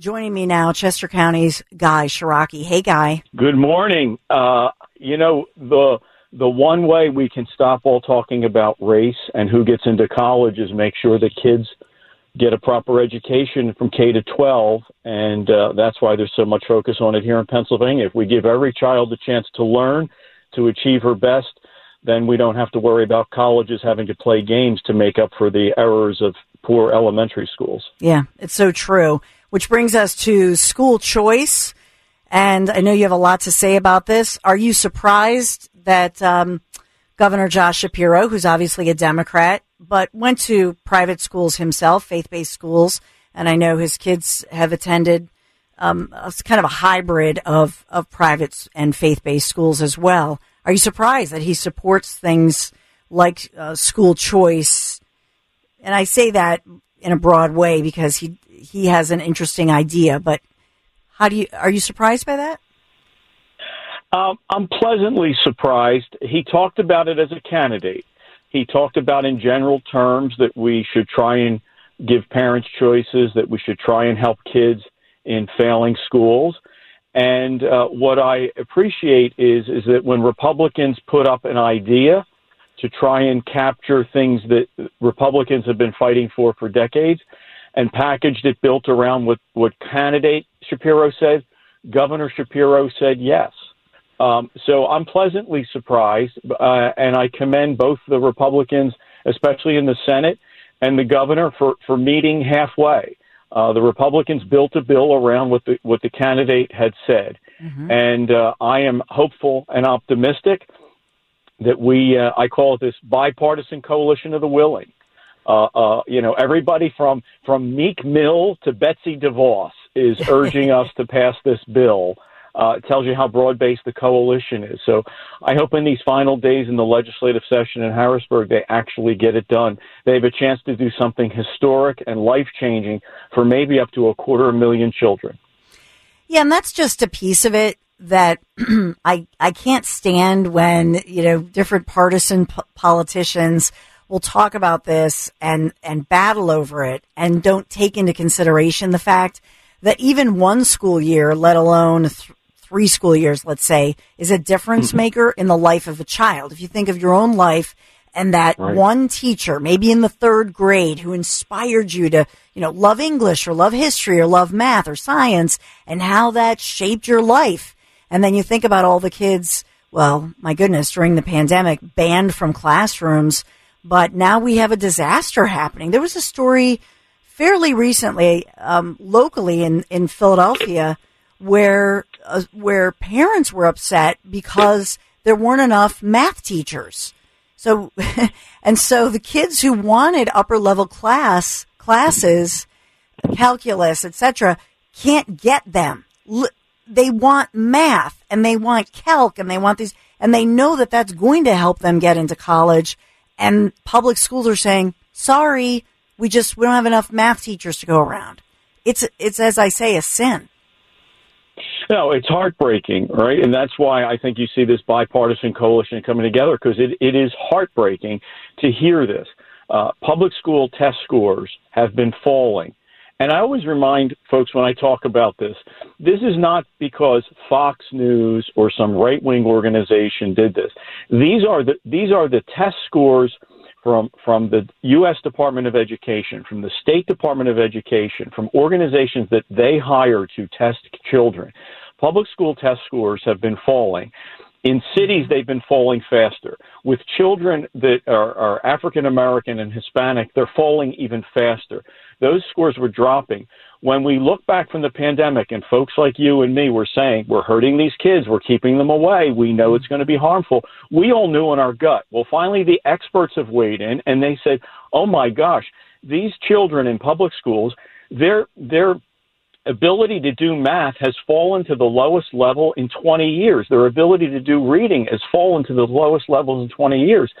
Joining me now, Chester County's Guy Ciarrocchi. Hey, Guy. Good morning. Uh, you know, the the one way we can stop all talking about race and who gets into college is make sure that kids get a proper education from K to 12, and uh, that's why there's so much focus on it here in Pennsylvania. If we give every child a chance to learn, to achieve her best, then we don't have to worry about colleges having to play games to make up for the errors of poor elementary schools. Yeah, it's so true. Which brings us to school choice. And I know you have a lot to say about this. Are you surprised that um, Governor Josh Shapiro, who's obviously a Democrat, but went to private schools himself, faith based schools, and I know his kids have attended um, kind of a hybrid of, of private and faith based schools as well. Are you surprised that he supports things like uh, school choice? And I say that in a broad way because he he has an interesting idea, but how do you are you surprised by that? Um, I'm pleasantly surprised. He talked about it as a candidate. He talked about in general terms that we should try and give parents choices, that we should try and help kids in failing schools. And uh, what I appreciate is is that when Republicans put up an idea to try and capture things that Republicans have been fighting for for decades, and packaged it built around what what candidate Shapiro said, Governor Shapiro said yes. Um, so I'm pleasantly surprised, uh, and I commend both the Republicans, especially in the Senate, and the governor for, for meeting halfway. Uh, the Republicans built a bill around what the what the candidate had said, mm-hmm. and uh, I am hopeful and optimistic that we uh, I call it this bipartisan coalition of the willing. Uh, uh, you know, everybody from from Meek Mill to Betsy DeVos is urging us to pass this bill uh, it tells you how broad based the coalition is. So I hope in these final days in the legislative session in Harrisburg, they actually get it done. They have a chance to do something historic and life changing for maybe up to a quarter of a million children. Yeah, and that's just a piece of it that I I can't stand when you know different partisan p- politicians will talk about this and and battle over it and don't take into consideration the fact that even one school year, let alone th- three school years, let's say, is a difference mm-hmm. maker in the life of a child. If you think of your own life and that right. one teacher, maybe in the third grade, who inspired you to, you know, love English or love history or love math or science and how that shaped your life. And then you think about all the kids well, my goodness, during the pandemic, banned from classrooms. But now we have a disaster happening. There was a story fairly recently, um, locally in, in Philadelphia, where uh, where parents were upset because there weren't enough math teachers. So, and so the kids who wanted upper level class classes, calculus, etc., can't get them. They want math and they want calc and they want these, and they know that that's going to help them get into college. And public schools are saying, sorry, we just, we don't have enough math teachers to go around. It's, it's as I say, a sin. No, it's heartbreaking, right? And that's why I think you see this bipartisan coalition coming together because it, it is heartbreaking to hear this. Uh, public school test scores have been falling. And I always remind folks when I talk about this, this is not because Fox News or some right wing organization did this. These are the these are the test scores from from the U.S. Department of Education, from the State Department of Education, from organizations that they hire to test children. Public school test scores have been falling. In cities, they've been falling faster. With children that are, are African American and Hispanic, they're falling even faster. Those scores were dropping. When we look back from the pandemic and folks like you and me were saying, we're hurting these kids, we're keeping them away, we know it's going to be harmful, we all knew in our gut. Well, finally, the experts have weighed in and they said, oh my gosh, these children in public schools, their, their ability to do math has fallen to the lowest level in 20 years. Their ability to do reading has fallen to the lowest levels in 20 years.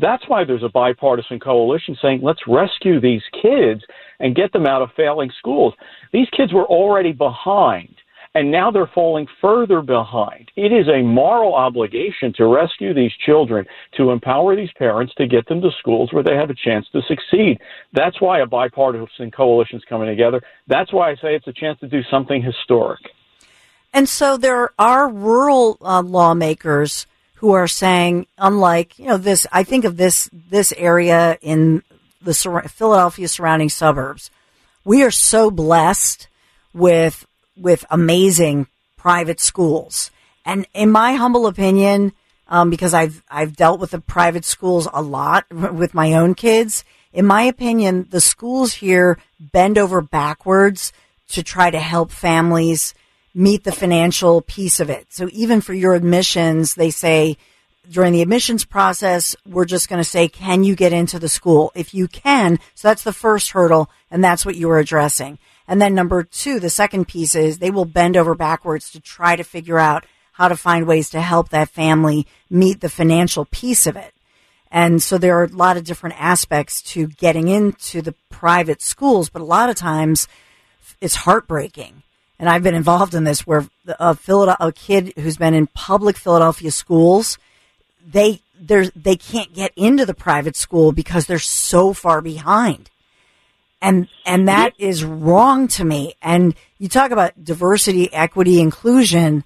That's why there's a bipartisan coalition saying, let's rescue these kids and get them out of failing schools. These kids were already behind and now they're falling further behind. It is a moral obligation to rescue these children, to empower these parents to get them to schools where they have a chance to succeed. That's why a bipartisan coalition is coming together. That's why I say it's a chance to do something historic. And so there are rural uh, lawmakers who are saying, unlike you know this, I think of this this area in the Philadelphia surrounding suburbs. We are so blessed with with amazing private schools. And in my humble opinion, um, because I've I've dealt with the private schools a lot with my own kids. In my opinion, the schools here bend over backwards to try to help families meet the financial piece of it. So even for your admissions, they say during the admissions process, we're just going to say, can you get into the school? If you can, so that's the first hurdle, and that's what you were addressing. And then number two, the second piece is they will bend over backwards to try to figure out how to find ways to help that family meet the financial piece of it. And so there are a lot of different aspects to getting into the private schools, but a lot of times it's heartbreaking. And I've been involved in this where a, a kid who's been in public Philadelphia schools, they, they can't get into the private school because they're so far behind and and that is wrong to me. And you talk about diversity, equity, inclusion.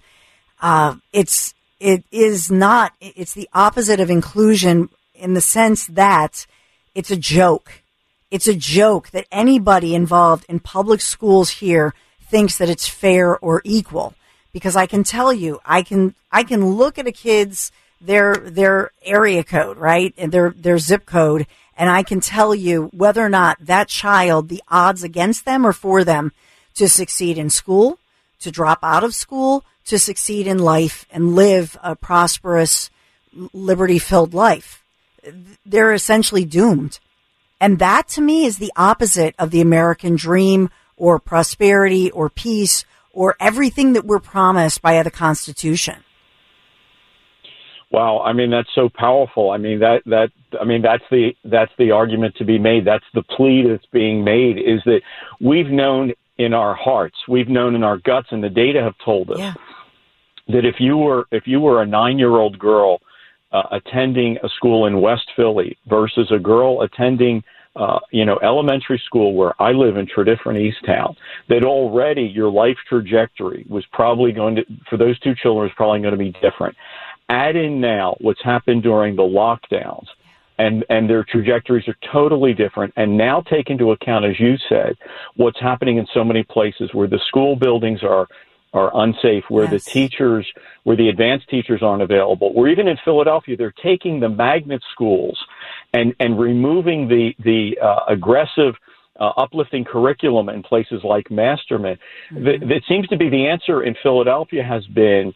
Uh, it's it is not. It's the opposite of inclusion in the sense that it's a joke. It's a joke that anybody involved in public schools here thinks that it's fair or equal. Because I can tell you, I can I can look at a kid's their their area code, right, and their their zip code, and I can tell you whether or not that child, the odds against them or for them to succeed in school, to drop out of school, to succeed in life and live a prosperous, liberty filled life. They're essentially doomed. And that to me is the opposite of the American dream or prosperity or peace or everything that we're promised by the Constitution. Wow, I mean that's so powerful. I mean that that I mean that's the that's the argument to be made. That's the plea that's being made is that we've known in our hearts, we've known in our guts, and the data have told us yeah. that if you were if you were a nine year old girl uh, attending a school in West Philly versus a girl attending uh, you know, elementary school where I live in Tredyffrin Easttown, that already your life trajectory was probably going to, for those two children, was probably going to be different. Add in now what's happened during the lockdowns, and and their trajectories are totally different. And now take into account, as you said, what's happening in so many places where the school buildings are are unsafe, where Yes. the teachers, where the advanced teachers aren't available, or even in Philadelphia, they're taking the magnet schools and and removing the the uh, aggressive. Uh, uplifting curriculum in places like Masterman. That seems to be the answer in Philadelphia has been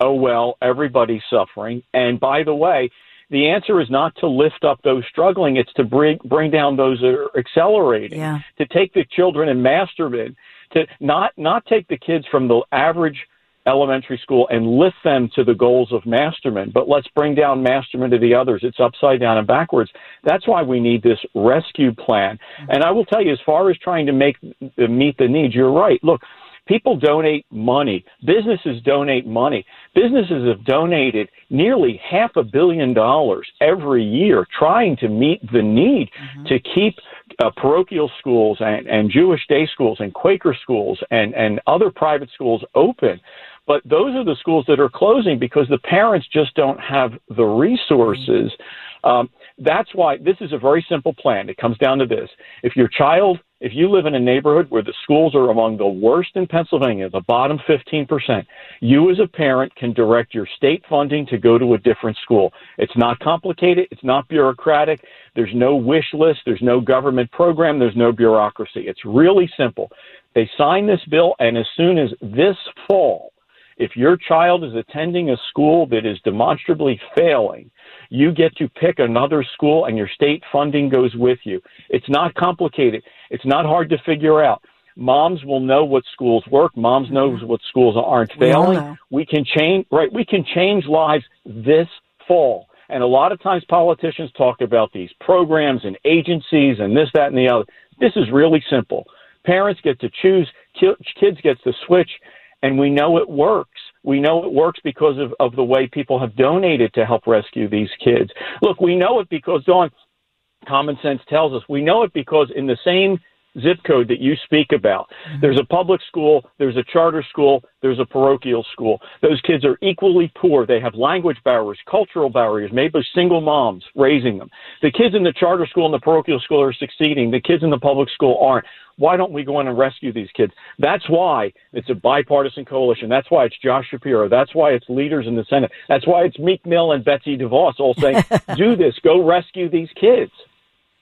oh well, everybody's suffering. And by the way, the answer is not to lift up those struggling; it's to bring bring down those that are accelerating. Yeah. To take the children in Masterman, to not not take the kids from the average elementary school and lift them to the goals of Masterman, but let's bring down Masterman to the others. It's upside down and backwards. That's why we need this rescue plan. Mm-hmm. And I will tell you, as far as trying to make meet the needs, you're right. Look, people donate money. Businesses donate money. Businesses have donated nearly half a billion dollars every year trying to meet the need to keep uh, parochial schools and, and Jewish day schools and Quaker schools and, and other private schools open. But those are the schools that are closing because the parents just don't have the resources. Um, that's why this is a very simple plan. It comes down to this. If your child, if you live in a neighborhood where the schools are among the worst in Pennsylvania, the bottom 15%, you as a parent can direct your state funding to go to a different school. It's not complicated. It's not bureaucratic. There's no wish list. There's no government program. There's no bureaucracy. It's really simple. They sign this bill, and as soon as this fall, if your child is attending a school that is demonstrably failing, you get to pick another school and your state funding goes with you. It's not complicated. It's not hard to figure out. Moms will know what schools work. Moms mm-hmm. knows what schools aren't failing. know. We can change, right? We can change lives this fall. And a lot of times politicians talk about these programs and agencies and this, that, and the other. This is really simple. Parents get to choose, kids get to switch, and we know it works. We know it works because of, of the way people have donated to help rescue these kids. Look, we know it because, Dawn, common sense tells us. We know it because in the same zip code that you speak about, mm-hmm. there's a public school, there's a charter school, there's a parochial school. Those kids are equally poor. They have language barriers, cultural barriers, maybe single moms raising them. The kids in the charter school and the parochial school are succeeding. The kids in the public school aren't. Why don't we go in and rescue these kids? That's why it's a bipartisan coalition. That's why it's Josh Shapiro. That's why it's leaders in the Senate. That's why it's Meek Mill and Betsy DeVos all saying, do this, go rescue these kids.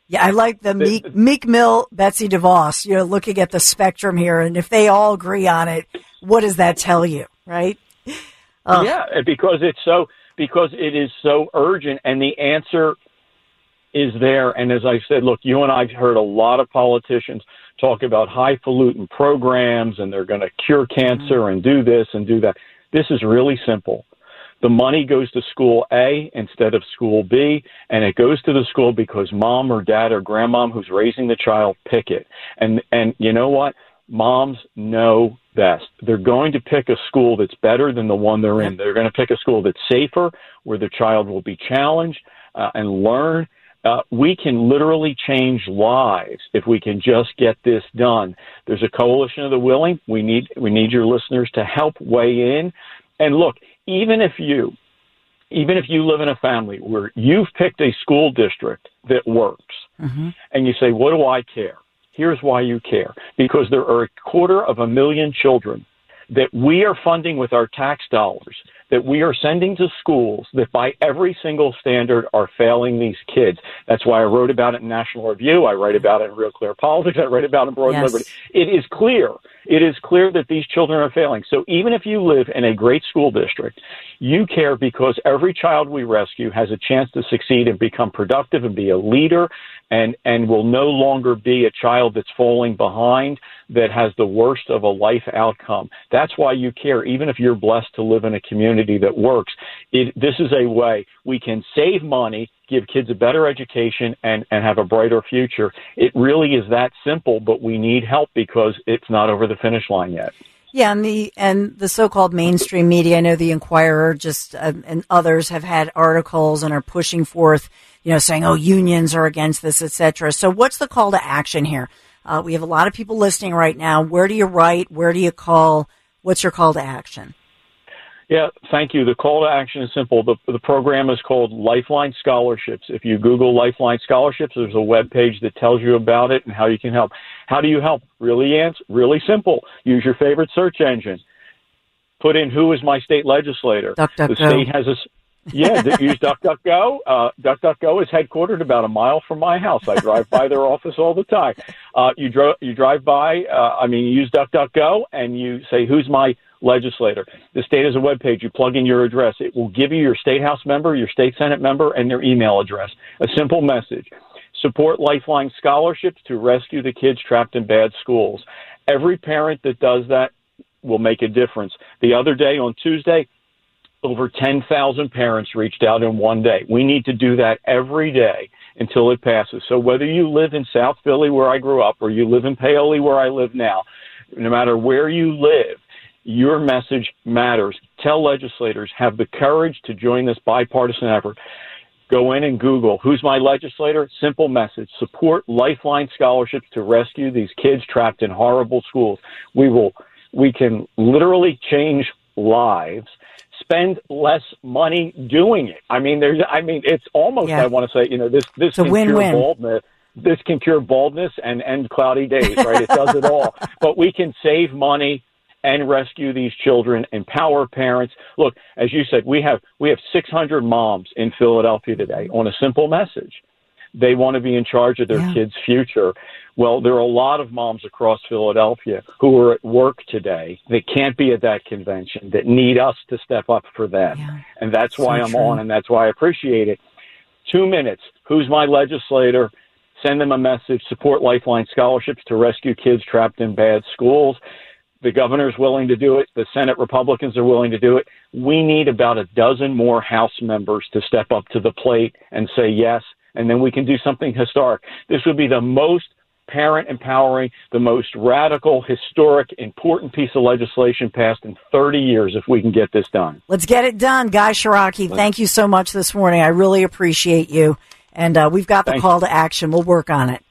Yeah, I like the Meek, Meek Mill, Betsy DeVos. You're looking at the spectrum here, and if they all agree on it, what does that tell you, right? Oh. Yeah, because it's so because it is so urgent, and the answer is there. And as I said, look, you and I've heard a lot of politicians talk about highfalutin programs, and they're going to cure cancer mm-hmm. and do this and do that. This is really simple. The money goes to school A instead of school B, and it goes to the school because mom or dad or grandmom who's raising the child pick it. And and you know what? Moms know best. They're going to pick a school that's better than the one they're in. They're going to pick a school that's safer, where the child will be challenged uh, and learn. Uh, we can literally change lives if we can just get this done. There's a coalition of the willing. We need we need your listeners to help weigh in. And look, even if you even if you live in a family where you've picked a school district that works mm-hmm. and you say, What do I care? Here's why you care. Because there are a quarter of a million children that we are funding with our tax dollars, that we are sending to schools that by every single standard are failing these kids. That's why I wrote about it in National Review. I write about it in Real Clear Politics. I write about it in Broad Yes. Liberty. It is clear. It is clear that these children are failing. So even if you live in a great school district, you care because every child we rescue has a chance to succeed and become productive and be a leader and, and will no longer be a child that's falling behind that has the worst of a life outcome. That's why you care, even if you're blessed to live in a community that works. It, this is a way we can save money, give kids a better education, and, and have a brighter future. It really is that simple, but we need help because it's not over the finish line yet. Yeah, and the and the so-called mainstream media. I know the Inquirer, just uh, and others have had articles and are pushing forth, you know, saying, "Oh, unions are against this, etc." So, what's the call to action here? Uh, we have a lot of people listening right now. Where do you write? Where do you call? What's your call to action? Yeah, thank you. The call to action is simple. The, the program is called Lifeline Scholarships. If you Google Lifeline Scholarships, there's a web page that tells you about it and how you can help. How do you help? Really, ans- really simple. Use your favorite search engine. put in who is my state legislator. Duck, duck, the go. state has a yeah, use DuckDuckGo. Uh, DuckDuckGo is headquartered about a mile from my house. I drive by their office all the time. Uh, you, dro- you drive by, uh, I mean, you use DuckDuckGo and you say, who's my legislator? The state has a web page. You plug in your address. It will give you your state house member, your state senate member, and their email address. A simple message. Support Lifeline scholarships to rescue the kids trapped in bad schools. Every parent that does that will make a difference. The other day on Tuesday, over 10,000 parents reached out in one day. We need to do that every day until it passes. So whether you live in South Philly where I grew up or you live in Paoli where I live now, no matter where you live, your message matters. Tell legislators, have the courage to join this bipartisan effort. Go in and Google who's my legislator. Simple message. Support Lifeline scholarships to rescue these kids trapped in horrible schools. We will, we can literally change lives. Spend less money doing it. I mean, there's, I mean, it's almost, Yeah. I want to say, you know, this, this It's can win-win. cure baldness. This can cure baldness and end cloudy days, right? It does it all. But we can save money and rescue these children, empower parents. Look, as you said, we have we have 600 moms in Philadelphia today on a simple message. They want to be in charge of their Yeah. kids' future. Well, there are a lot of moms across Philadelphia who are at work today that can't be at that convention that need us to step up for them. Yeah. And that's So why I'm true. on and that's why I appreciate it. Two minutes. Who's my legislator? Send them a message. Support Lifeline scholarships to rescue kids trapped in bad schools. The governor's willing to do it. The Senate Republicans are willing to do it. We need about a dozen more House members to step up to the plate and say yes, and then we can do something historic. This would be the most parent empowering, the most radical, historic, important piece of legislation passed in 30 years if we can get this done. Let's get it done, Guy Ciarrocchi. Thank you so much this morning. I really appreciate you. And uh, we have got the Thanks. call to action. We'll work on it.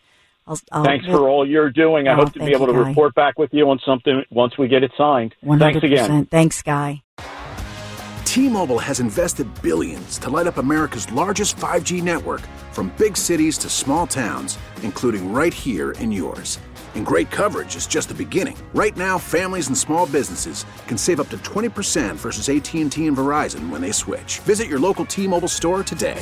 I'll, I'll, Thanks we'll- for all you're doing. I Oh, hope to be able you, to Guy. report back with you on something once we get it signed. 100%. Thanks again. Thanks, Guy. T-Mobile has invested billions to light up America's largest 5G network from big cities to small towns, including right here in yours. And great coverage is just the beginning. Right now, families and small businesses can save up to 20% versus AT&T and Verizon when they switch. Visit your local T-Mobile store today.